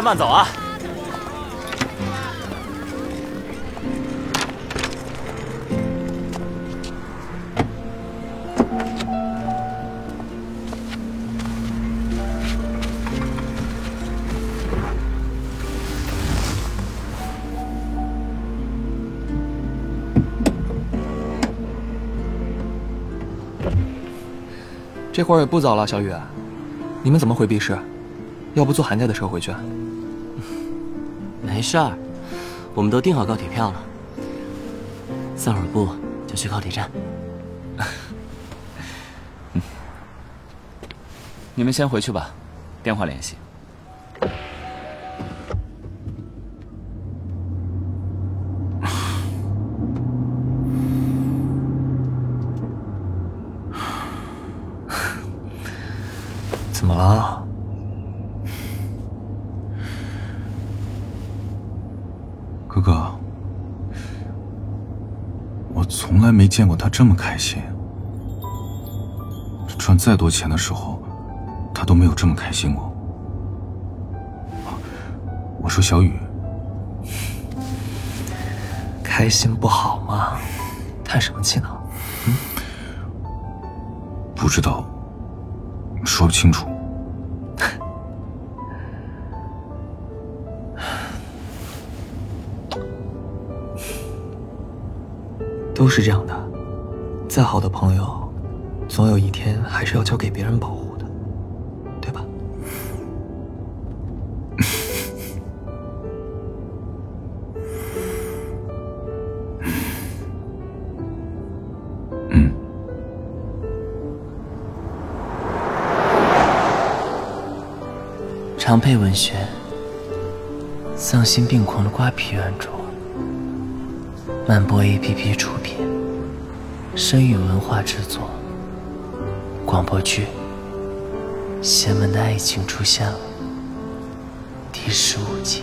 慢走啊！这会儿也不早了，小雨，你们怎么回避室？要不坐寒假的车回去？没事儿，我们都订好高铁票了，散会儿步就去高铁站。你们先回去吧，电话联系。怎么了？哥哥，我从来没见过他这么开心。赚再多钱的时候，他都没有这么开心过。我说小雨，开心不好吗？叹什么气呢？嗯，不知道，说不清楚。都是这样的，再好的朋友，总有一天还是要交给别人保护的，对吧？嗯。长佩文学，丧心病狂的瓜皮原著。漫播 APP 出品，声雨文化制作。广播剧《邪门的爱情》出现了，第十五集。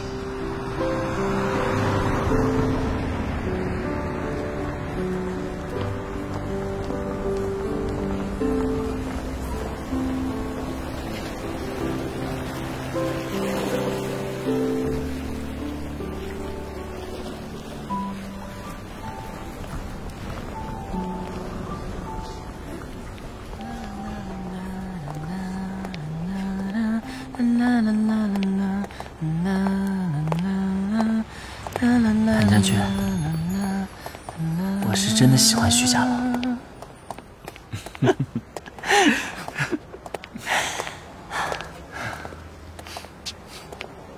真的喜欢徐家楼。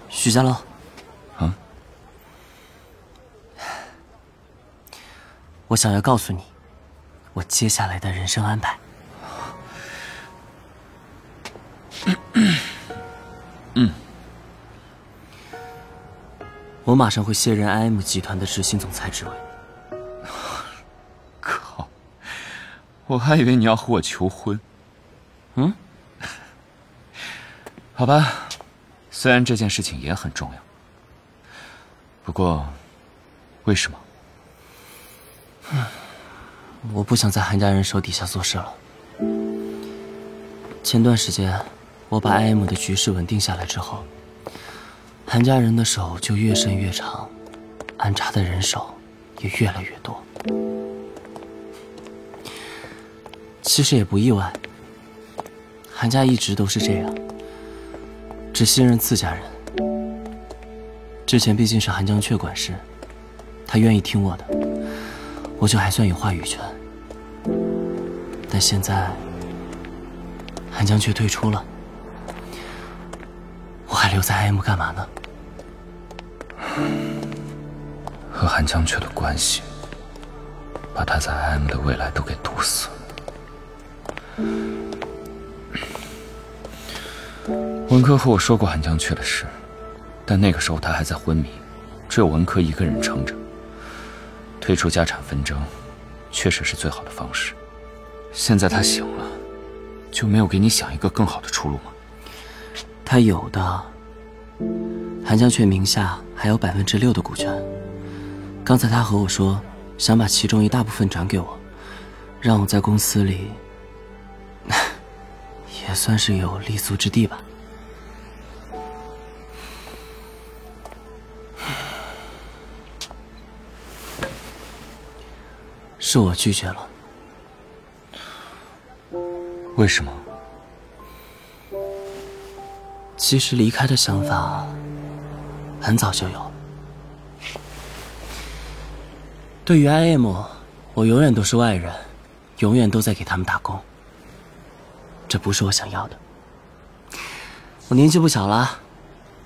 徐家楼，啊，我想要告诉你，我接下来的人生安排。嗯，我马上会卸任 IM 集团的执行总裁职位。我还以为你要和我求婚。嗯，好吧，虽然这件事情也很重要，不过，为什么？我不想在韩家人手底下做事了。前段时间。我把 IM 的局势稳定下来之后，韩家人的手就越伸越长，安插的人手也越来越多。其实也不意外，韩家一直都是这样，只信任自家人。之前毕竟是韩江雀管事，他愿意听我的，我就还算有话语权。但现在，韩江雀退出了。我还留在 M 干嘛呢？和韩江雀的关系，把他在 M 的未来都给堵死了。文科和我说过韩江雀的事，但那个时候他还在昏迷，只有文科一个人撑着。退出家产纷争，确实是最好的方式。现在他醒了，就没有给你想一个更好的出路吗？他有的，韩江雀名下还有百分之六的股权。刚才他和我说，想把其中一大部分转给我，让我在公司里也算是有立足之地吧。是我拒绝了。为什么？其实离开的想法很早就有了。对于 IM，我永远都是外人，永远都在给他们打工。这不是我想要的。我年纪不小了，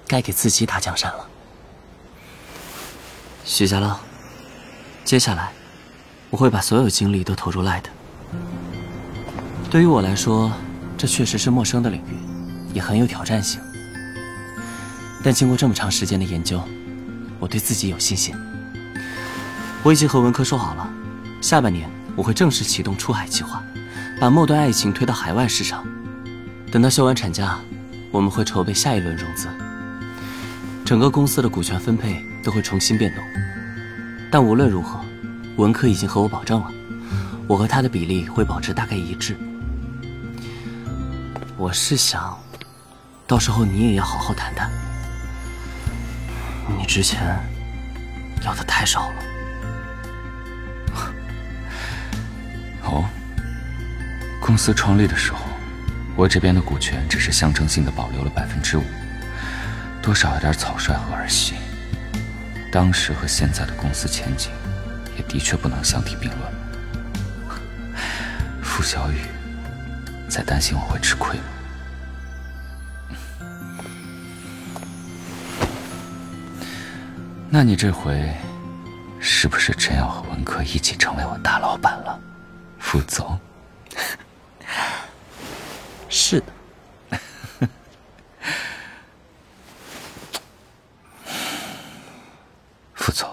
该给自己打江山了。许家乐，接下来我会把所有精力都投入 Light。对于我来说，这确实是陌生的领域，也很有挑战性。但经过这么长时间的研究，我对自己有信心。我已经和文科说好了，下半年我会正式启动出海计划，把末端爱情推到海外市场。等到休完产假，我们会筹备下一轮融资。整个公司的股权分配都会重新变动，但无论如何，文科已经和我保证了，我和他的比例会保持大概一致。我是想，到时候你也要好好谈谈，你之前要的太少了。公司创立的时候，我这边的股权只是象征性的保留了百分之五，多少有点草率和儿戏。当时和现在的公司前景，也的确不能相提并论。傅小雨，在担心我会吃亏吗？那你这回，是不是真要和文科一起成为我大老板了？副总，是的。副总，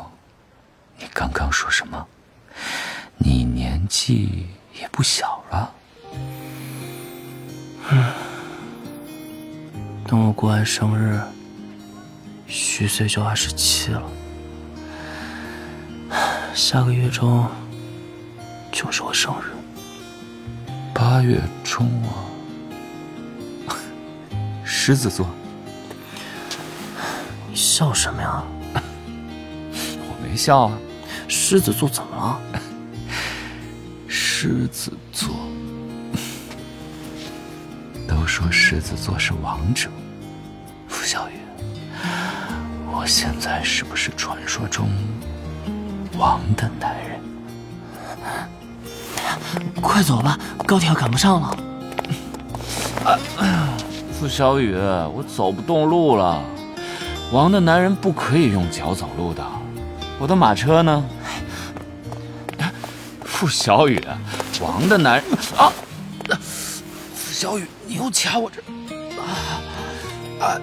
你刚刚说什么？你年纪也不小了。嗯等我过完生日，虚岁就二十七了。下个月中就是我生日。八月中啊，狮子座，你笑什么呀？我没笑啊。狮子座怎么了？狮子座，都说狮子座是王者。傅小雨，我现在是不是传说中王的男人？快走吧，高铁要赶不上了。傅小雨，我走不动路了。王的男人不可以用脚走路的。我的马车呢？傅小雨，王的男人啊！傅小雨，你又掐我这啊啊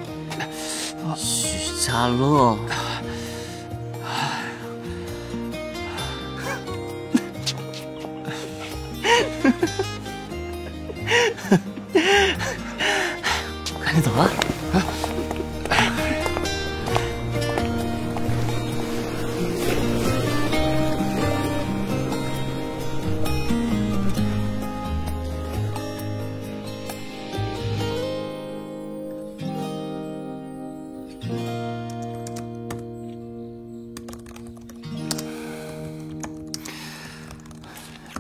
许家乐，啊。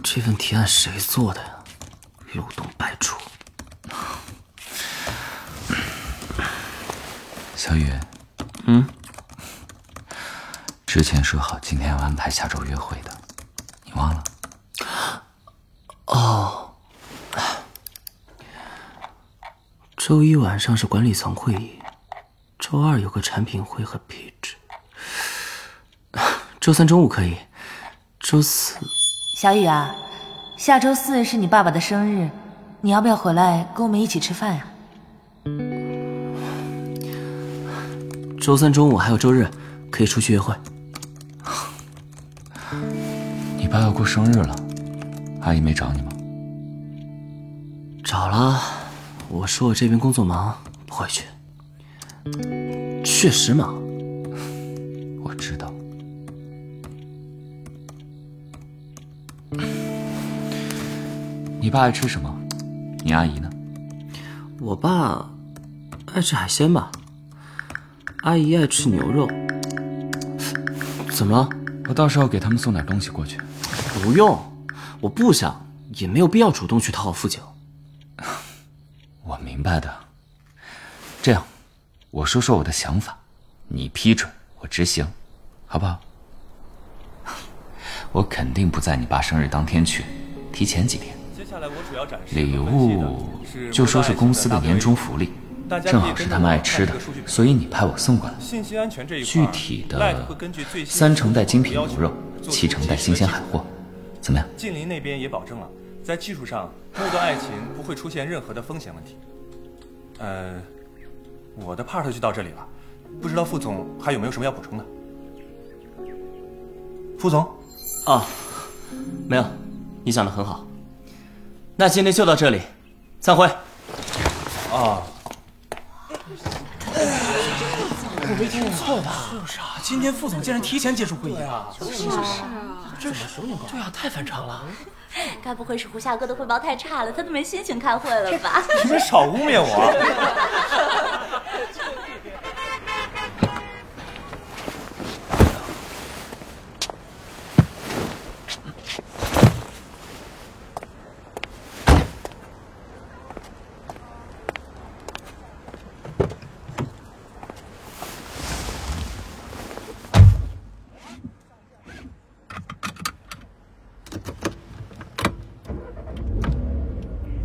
这份提案谁做的呀？漏洞百出。小雨，嗯，之前说好今天要安排下周约会的，你忘了？哦，周一晚上是管理层会议，周二有个产品会和 pitch，周三中午可以，周四小雨啊，下周四是你爸爸的生日，你要不要回来跟我们一起吃饭呀、周三中午还有周日可以出去约会。你爸要过生日了，阿姨没找你吗？找了，我说我这边工作忙，不回去。确实忙，我知道。你爸爱吃什么？你阿姨呢？我爸爱吃海鲜吧，阿姨爱吃牛肉。怎么了？我到时候给他们送点东西过去。不用，我不想，也没有必要主动去讨好傅九。我明白的。这样，我说说我的想法，你批准我执行，好不好？我肯定不在你爸生日当天去，提前几天。接下来我主要展示礼物就说是公司的年终福利，正好是他们爱吃的，所以你派我送过来。信息安全这一块，具体的三成带精品牛肉，七成带新鲜海货，怎么样？近邻那边也保证了，在技术上，木段爱情不会出现任何的风险问题。呃，我的 part 就到这里了，不知道副总还有没有什么要补充的？副总，啊，没有，你想的很好。那今天就到这里，散会。啊，我没听错吧？就是啊，今天副总竟然提前结束会议啊！是啊，这是对啊，太反常了。该不会是胡夏哥的汇报太差了，他都没心情开会了吧？你们少污蔑我！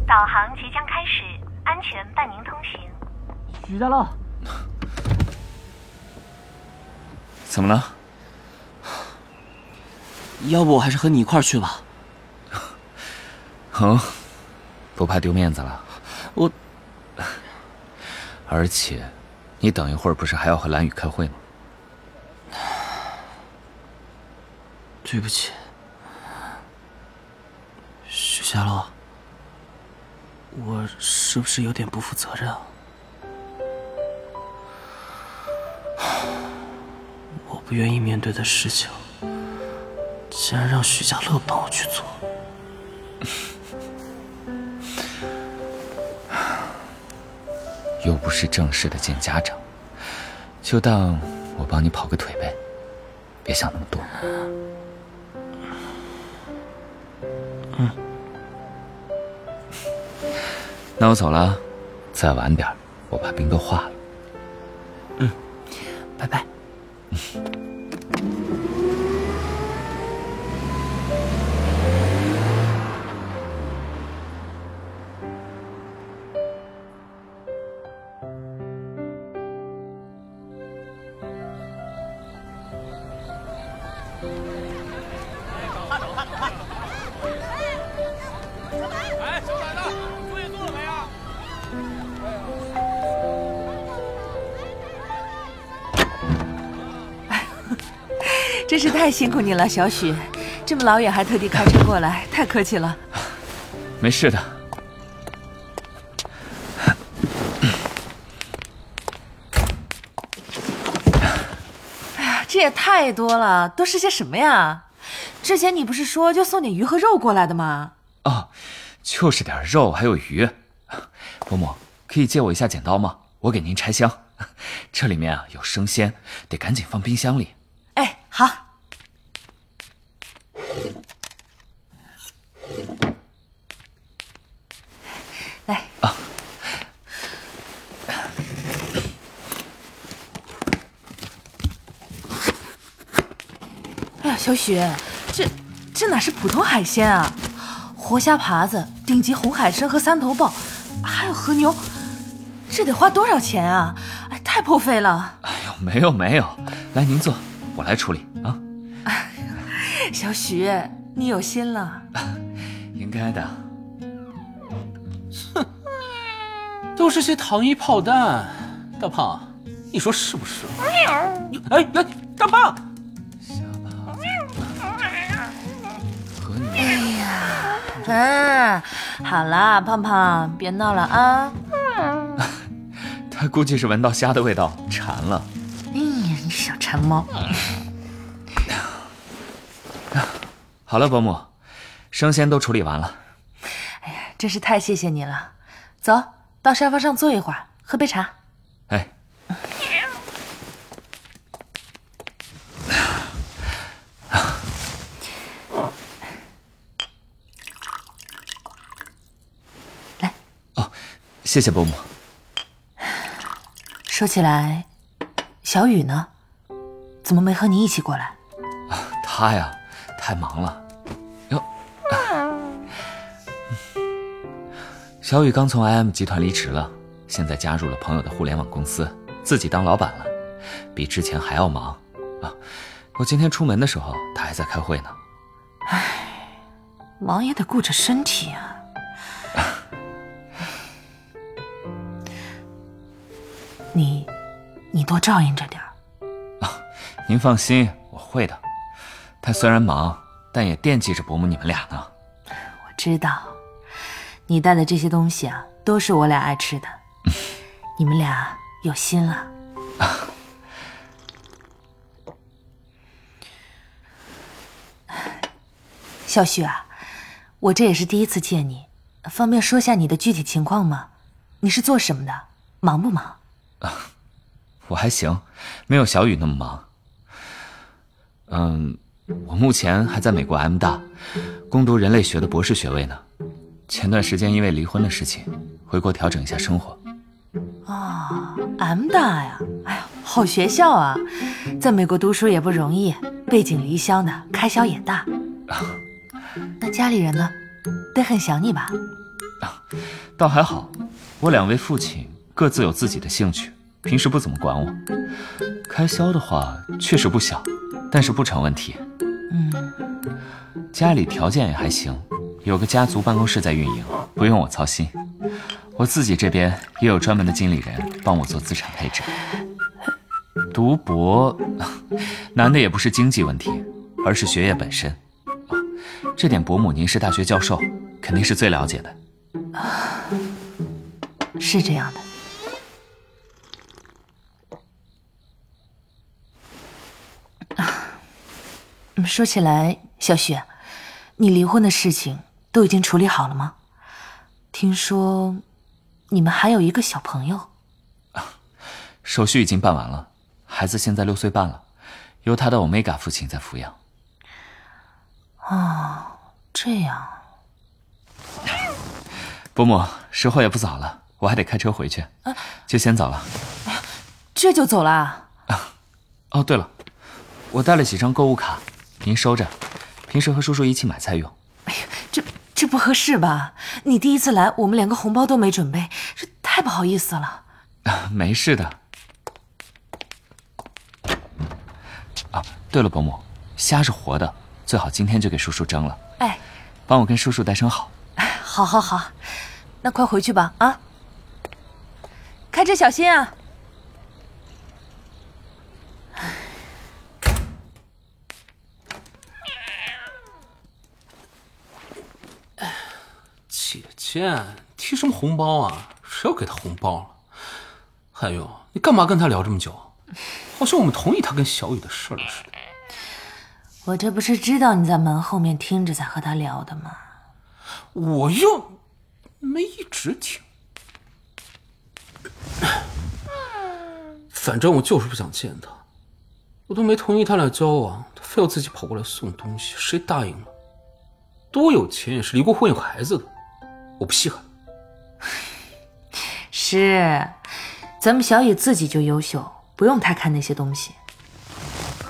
导航即将开始，安全伴您通行。许家乐，怎么了？要不我还是和你一块儿去吧。嗯，不怕丢面子了？我，而且，你等一会儿不是还要和蓝雨开会吗？对不起，许家洛，我是不是有点不负责任啊？不愿意面对的事情，竟然让徐家乐帮我去做。又不是正式的见家长，就当我帮你跑个腿呗，别想那么多。嗯，那我走了，再晚点，我怕冰都化了。哎 真是太辛苦你了，小许，这么老远还特地开车过来，太客气了。没事的。也太多了，都是些什么呀？之前你不是说就送点鱼和肉过来的吗？哦，就是点肉还有鱼。伯母，可以借我一下剪刀吗？我给您拆箱。这里面啊有生鲜，得赶紧放冰箱里。哎，好。小许，这这哪是普通海鲜啊？活虾爬子、顶级红海参和三头鲍，还有和牛，这得花多少钱啊？哎，太破费了。哎呦，没有没有，来您坐，我来处理啊。小许，你有心了。应该的。哼 都是些糖衣炮弹，大胖，你说是不是？你哎哎，大胖，哎呀，嗯，好了，胖胖，别闹了啊。他估计是闻到虾的味道馋了。哎呀，你小馋猫。好了，伯母，生鲜都处理完了。哎呀，真是太谢谢你了。走到沙发上坐一会儿，喝杯茶。哎，谢谢伯母。说起来，小雨呢？怎么没和你一起过来？他呀，太忙了。哟，小雨刚从 IM 集团离职了，现在加入了朋友的互联网公司，自己当老板了，比之前还要忙啊！我今天出门的时候，他还在开会呢。唉，忙也得顾着身体啊。你，你多照应着点儿。啊，您放心，我会的。他虽然忙，但也惦记着伯母你们俩呢。我知道，你带的这些东西啊，都是我俩爱吃的。你们俩有心了。小旭啊，我这也是第一次见你，方便说下你的具体情况吗？你是做什么的？忙不忙？啊，我还行，没有小雨那么忙。嗯，我目前还在美国 M 大攻读人类学的博士学位呢。前段时间因为离婚的事情，回国调整一下生活。啊，M 大呀，哎呀，好学校啊，在美国读书也不容易，背井离乡的，开销也大。那家里人呢，得很想你吧？啊，倒还好，我两位父亲。各自有自己的兴趣，平时不怎么管我。开销的话确实不小，但是不成问题。嗯，家里条件也还行，有个家族办公室在运营，不用我操心。我自己这边也有专门的经理人帮我做资产配置。读博 难的也不是经济问题，而是学业本身。这点伯母您是大学教授，肯定是最了解的。是这样的。说起来，小雪，你离婚的事情都已经处理好了吗？听说你们还有一个小朋友，手续已经办完了，孩子现在六岁半了，由他的欧米伽父亲在抚养。哦，这样。伯母，时候也不早了，我还得开车回去，就先走了。这就走了？哦，对了，我带了几张购物卡。您收着，平时和叔叔一起买菜用。哎呀，这这不合适吧？你第一次来，我们连个红包都没准备，这太不好意思了。没事的。啊，对了，伯母，虾是活的，最好今天就给叔叔蒸了。哎，帮我跟叔叔带声好。好，好，好，那快回去吧，啊，开车小心啊。姐，提什么红包啊？谁要给他红包了？还有，你干嘛跟他聊这么久？好像我们同意他跟小雨的事了似的。我这不是知道你在门后面听着才和他聊的吗？我又没一直听。反正我就是不想见他，我都没同意他俩交往，他非要自己跑过来送东西，谁答应了？多有钱也是离过婚有孩子的。我不稀罕。是，咱们小雨自己就优秀，不用太看那些东西。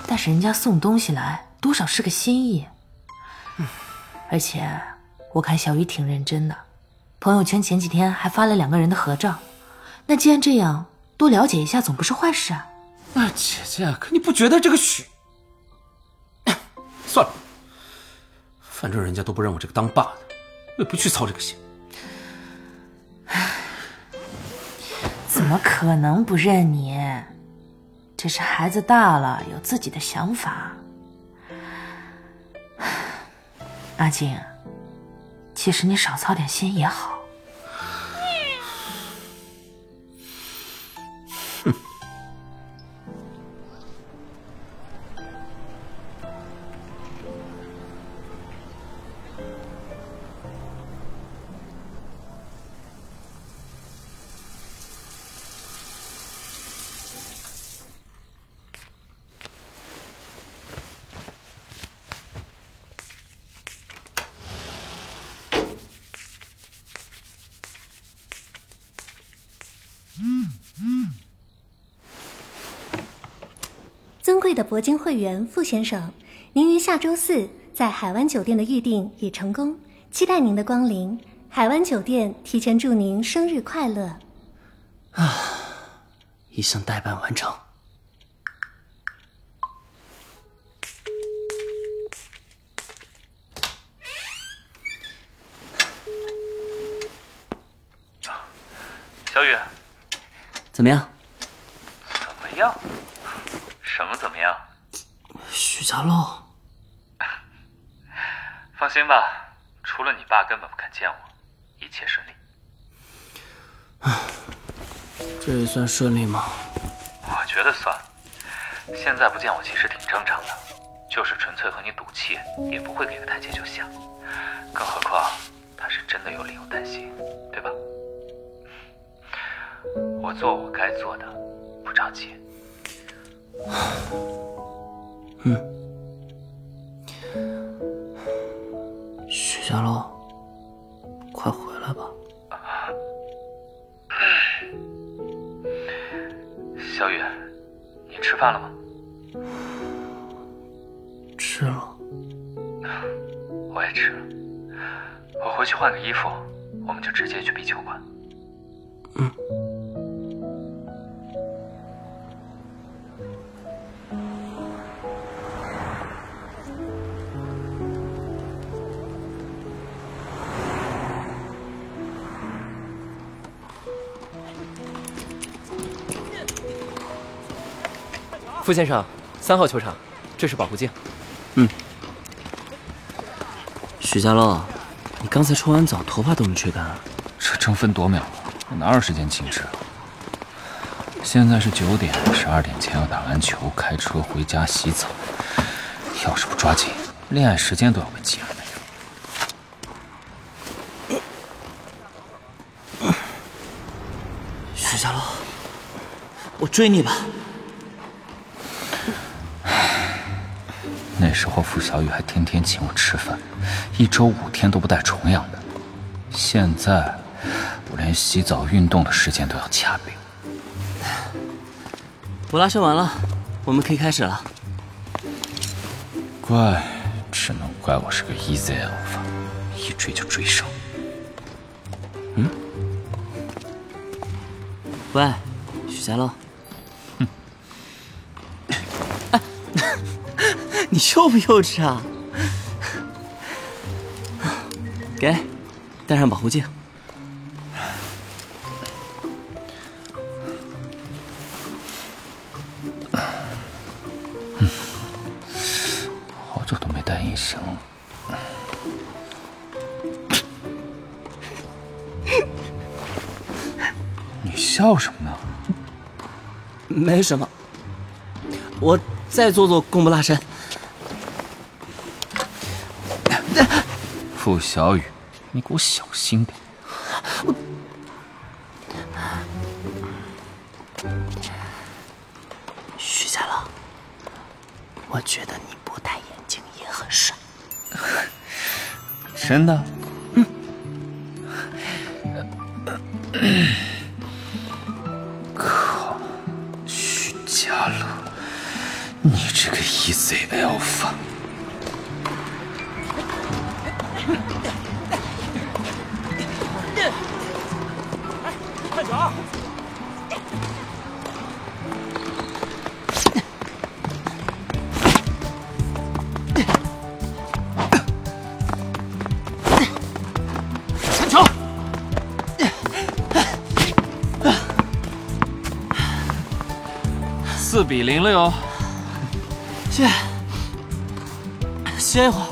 但是人家送东西来，多少是个心意。而且我看小雨挺认真的，朋友圈前几天还发了两个人的合照。那既然这样，多了解一下总不是坏事啊。那，姐姐，可你不觉得这个许…… 算了，反正人家都不认我这个当爸的，我也不去操这个心。怎么可能不认你？只是孩子大了，有自己的想法。阿静，其实你少操点心也好。位的铂金会员傅先生，您于下周四在海湾酒店的预订已成功，期待您的光临。海湾酒店提前祝您生日快乐。啊，一项代办完成。小雨，怎么样？怎么样？什么怎么样？许家乐，放心吧，除了你爸根本不肯见我，一切顺利。唉，这也算顺利吗？我觉得算。现在不见我其实挺正常的，就是纯粹和你赌气，也不会给个台阶就下。更何况他是真的有理由担心，对吧？我做我该做的，不着急。嗯，许家乐，快回来吧。小雨，你吃饭了吗？吃了。我也吃了。我回去换个衣服，我们就直接去壁球馆。先生，三号球场，这是保护镜。嗯。许家乐，你刚才冲完澡，头发都没吹干啊。这争分夺秒，我哪有时间静止？现在是九点，十二点前要打篮球，开车回家洗澡。要是不抓紧，恋爱时间都要被挤了。许家乐，我追你吧。时候傅小雨还天天请我吃饭，一周五天都不带重样的。现在我连洗澡、运动的时间都要掐表。我拉伸完了，我们可以开始了。怪，只能怪我是个 easy alpha，一追就追上。嗯？喂，许家乐。你幼不幼稚啊？给，戴上保护镜。嗯，好久都没戴隐形了。你笑什么呢？没什么。我再做做弓步拉伸。傅小雨，你给我小心点！我徐家乐，我觉得你不戴眼镜也很帅。真的？嗯 靠，徐家乐，你这个 easy alpha！看球！传球！四比零了哟。歇，歇一会儿。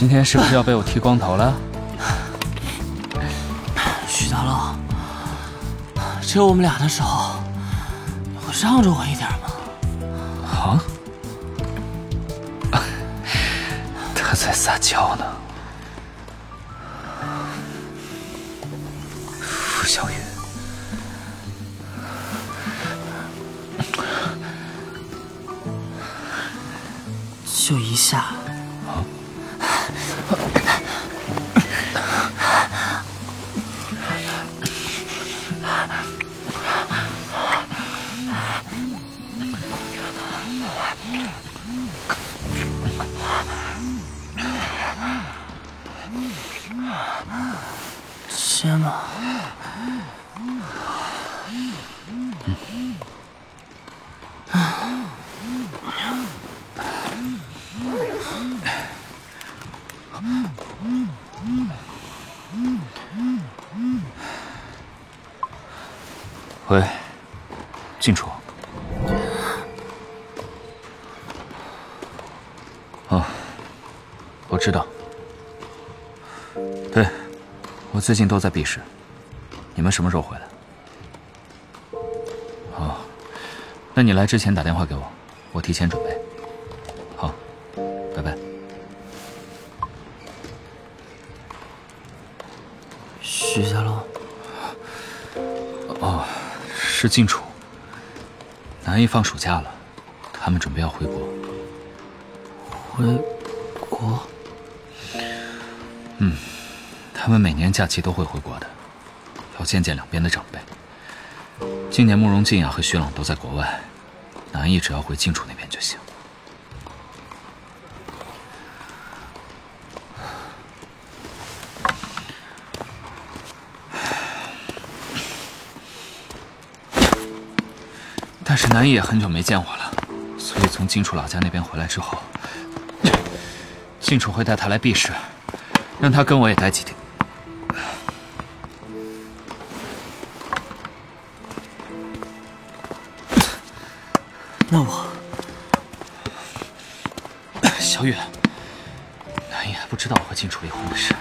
今天是不是要被我剃光头了？许大龙，只有我们俩的时候，你会让着我一点吗？啊？他在撒娇呢。傅小雨，就一下。啊？肩膀。最近都在 B 市。你们什么时候回来？哦，那你来之前打电话给我，我提前准备。好，拜拜。徐家龙。哦，是静楚。南艺放暑假了，他们准备要回国。回国？嗯，他们每年假期都会回国的，要见见两边的长辈。今年慕容静雅和徐朗都在国外，南艺只要回静楚那边就行。但是南艺也很久没见我了，所以从静楚老家那边回来之后，静楚会带他来 B 市，让他跟我也待几天。那我，小雨，南艺还不知道我和静楚离婚的事，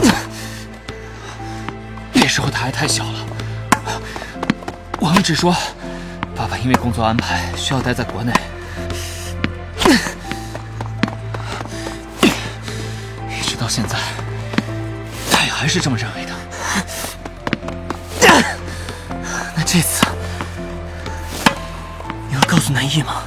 那时候他还太小了，我们只说。爸爸因为工作安排需要待在国内，一直到现在，他也还是这么认为的。那这次南艺吗？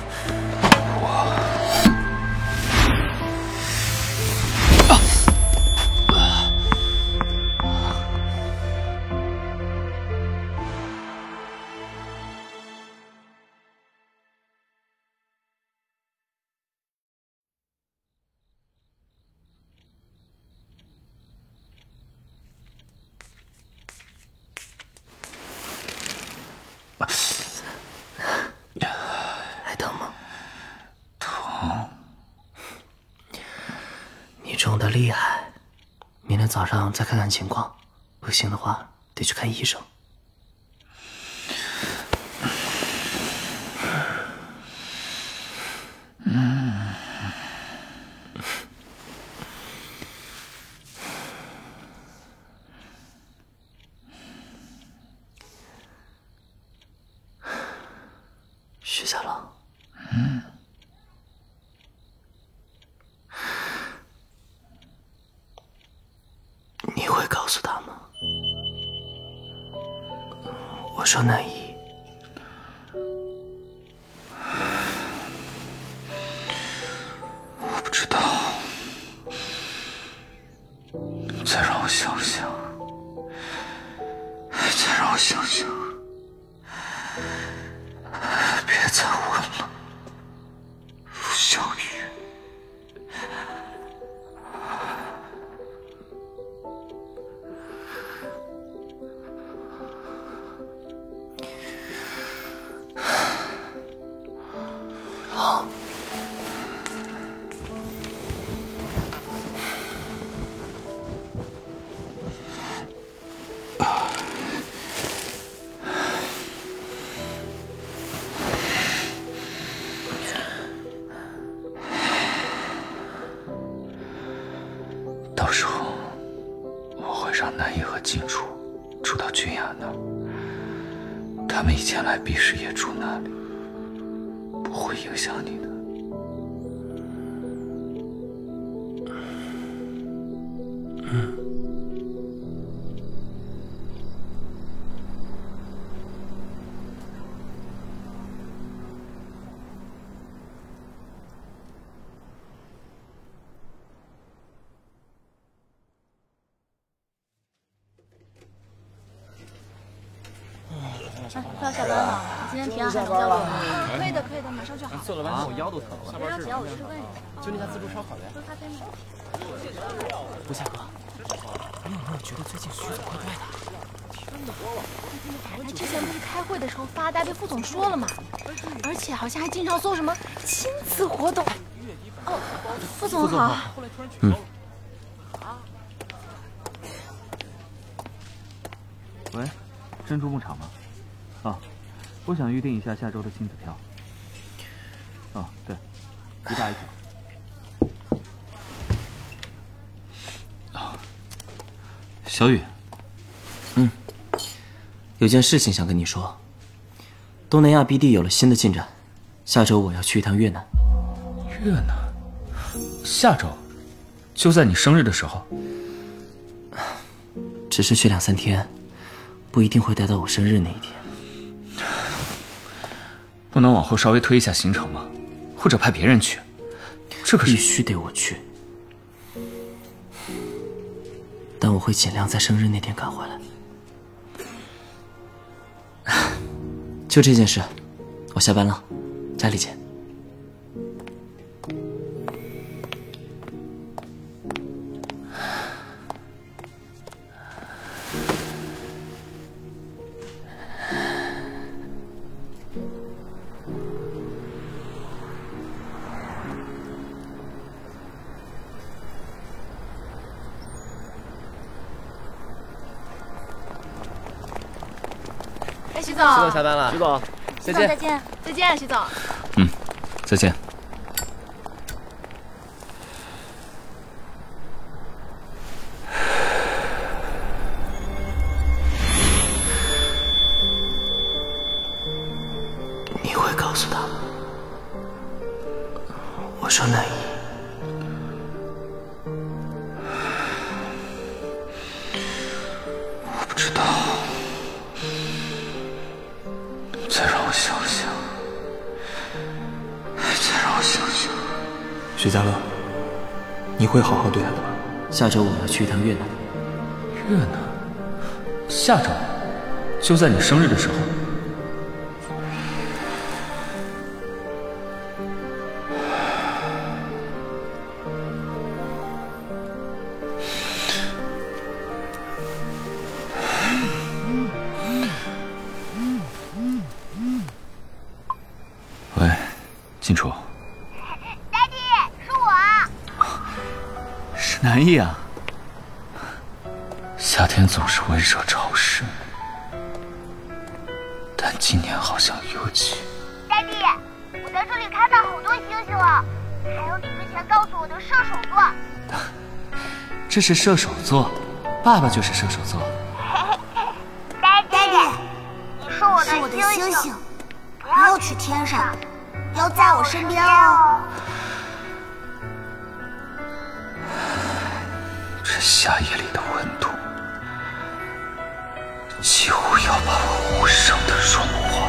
早上再看看情况，不行的话得去看医生。嗯。徐小龙，嗯，你会告诉他吗？我说南一，快要下班了，你今天提案还能交给我？可以的，可以的，马上就好。做了半天我腰都疼了。别着急啊，我去问一下。就那家自助烧烤的。喝咖啡吗？不夏哥，你有没有觉得最近徐总怪怪的？他之前不是开会的时候发呆被副总说了吗？而且好像还经常做什么亲子活动。哦，副总好。嗯。喂，珍珠牧场吗？啊，我想预定一下下周的亲子票。哦，对，一大一小。啊，小雨。嗯，有件事情想跟你说。东南亚 BD 有了新的进展，下周我要去一趟越南。越南？下周？就在你生日的时候？只是去两三天。不一定会待到我生日那一天，不能往后稍微推一下行程吗？或者派别人去？这可是必须得我去，但我会尽量在生日那天赶回来。就这件事，我下班了，家里见。下班了。徐总，再见。再见，再见，徐总。嗯，再见。你会告诉他，我说那一。徐家乐，你会好好对他的吧？下周我要去一趟越南。越南？下周？就在你生日的时候？南艺啊，夏天总是温热潮湿，但今年好像尤其。爹地，我在这里看到好多星星了，还有你之前告诉我的射手座。这是射手座，爸爸就是射手座。爹地，你是我的星星，不要去天上，要在我身边哦。夏夜里的温度，几乎要把我无声的融化。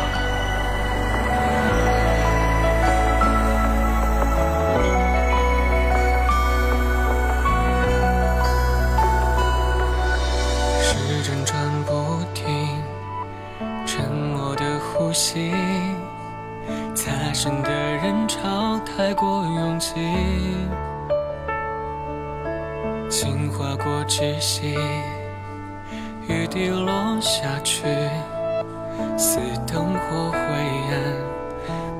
时针转不停，沉默的呼吸，擦身的人潮太过拥挤。窒息，雨滴落下去，似灯火灰暗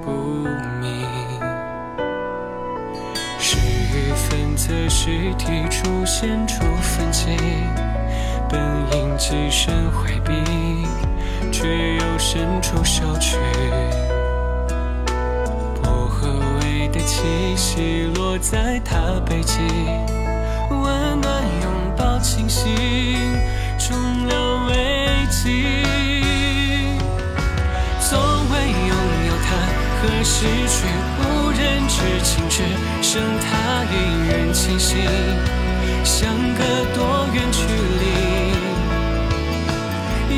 不明。十月份则尸体出现出分歧，本应起身回避，却又伸出手去。薄荷味的气息落在他背脊。温暖拥抱，清醒，终了危机。从未拥有他和失去，无人知情，只剩他一人清醒，相隔多远距离？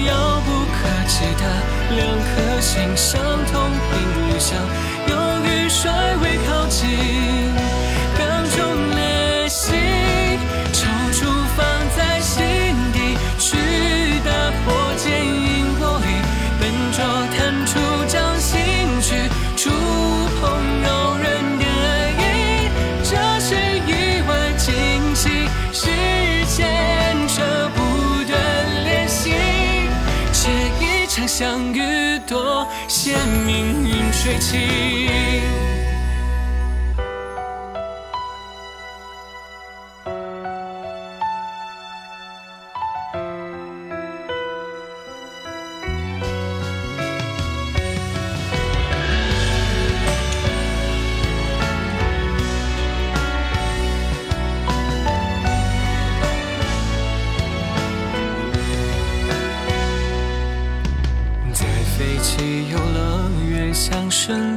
遥不可及的两颗心，相同频率，像有雨水未靠近，当中裂隙。吹起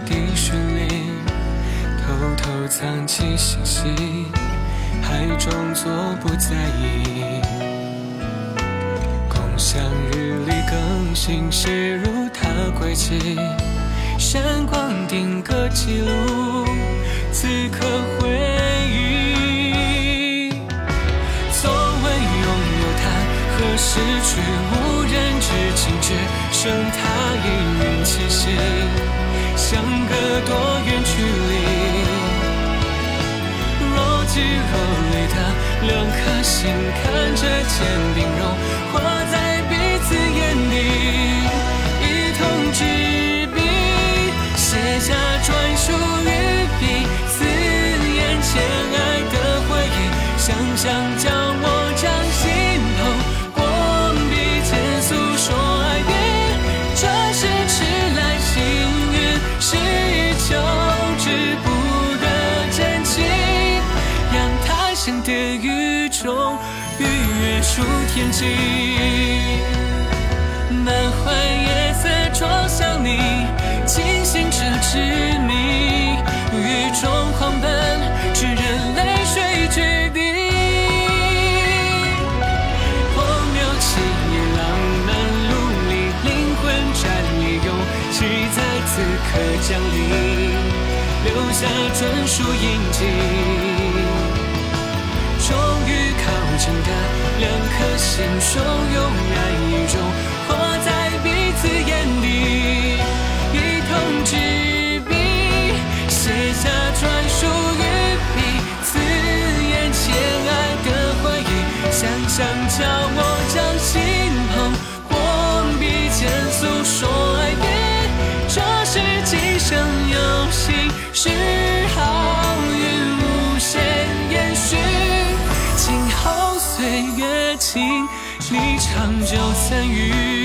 地巡礼，偷偷藏起信息，还装作不在意。共享日历更新写入他轨迹，闪光定格记录此刻回忆。失去，无人知情，只剩他一人气息，相隔多远距离？若即若离的两颗心，看着坚定融化在彼此眼底，一同执笔，写下专属于彼此眼前爱的回忆，想象越数天际。满怀夜色撞向你，惊醒着执迷，雨中狂奔，只任泪水决定。荒谬起也浪漫路里，灵魂站立，勇气在此刻降临，留下专属印记。终真的两颗心，汹涌爱意中化在彼此眼底，长久参与。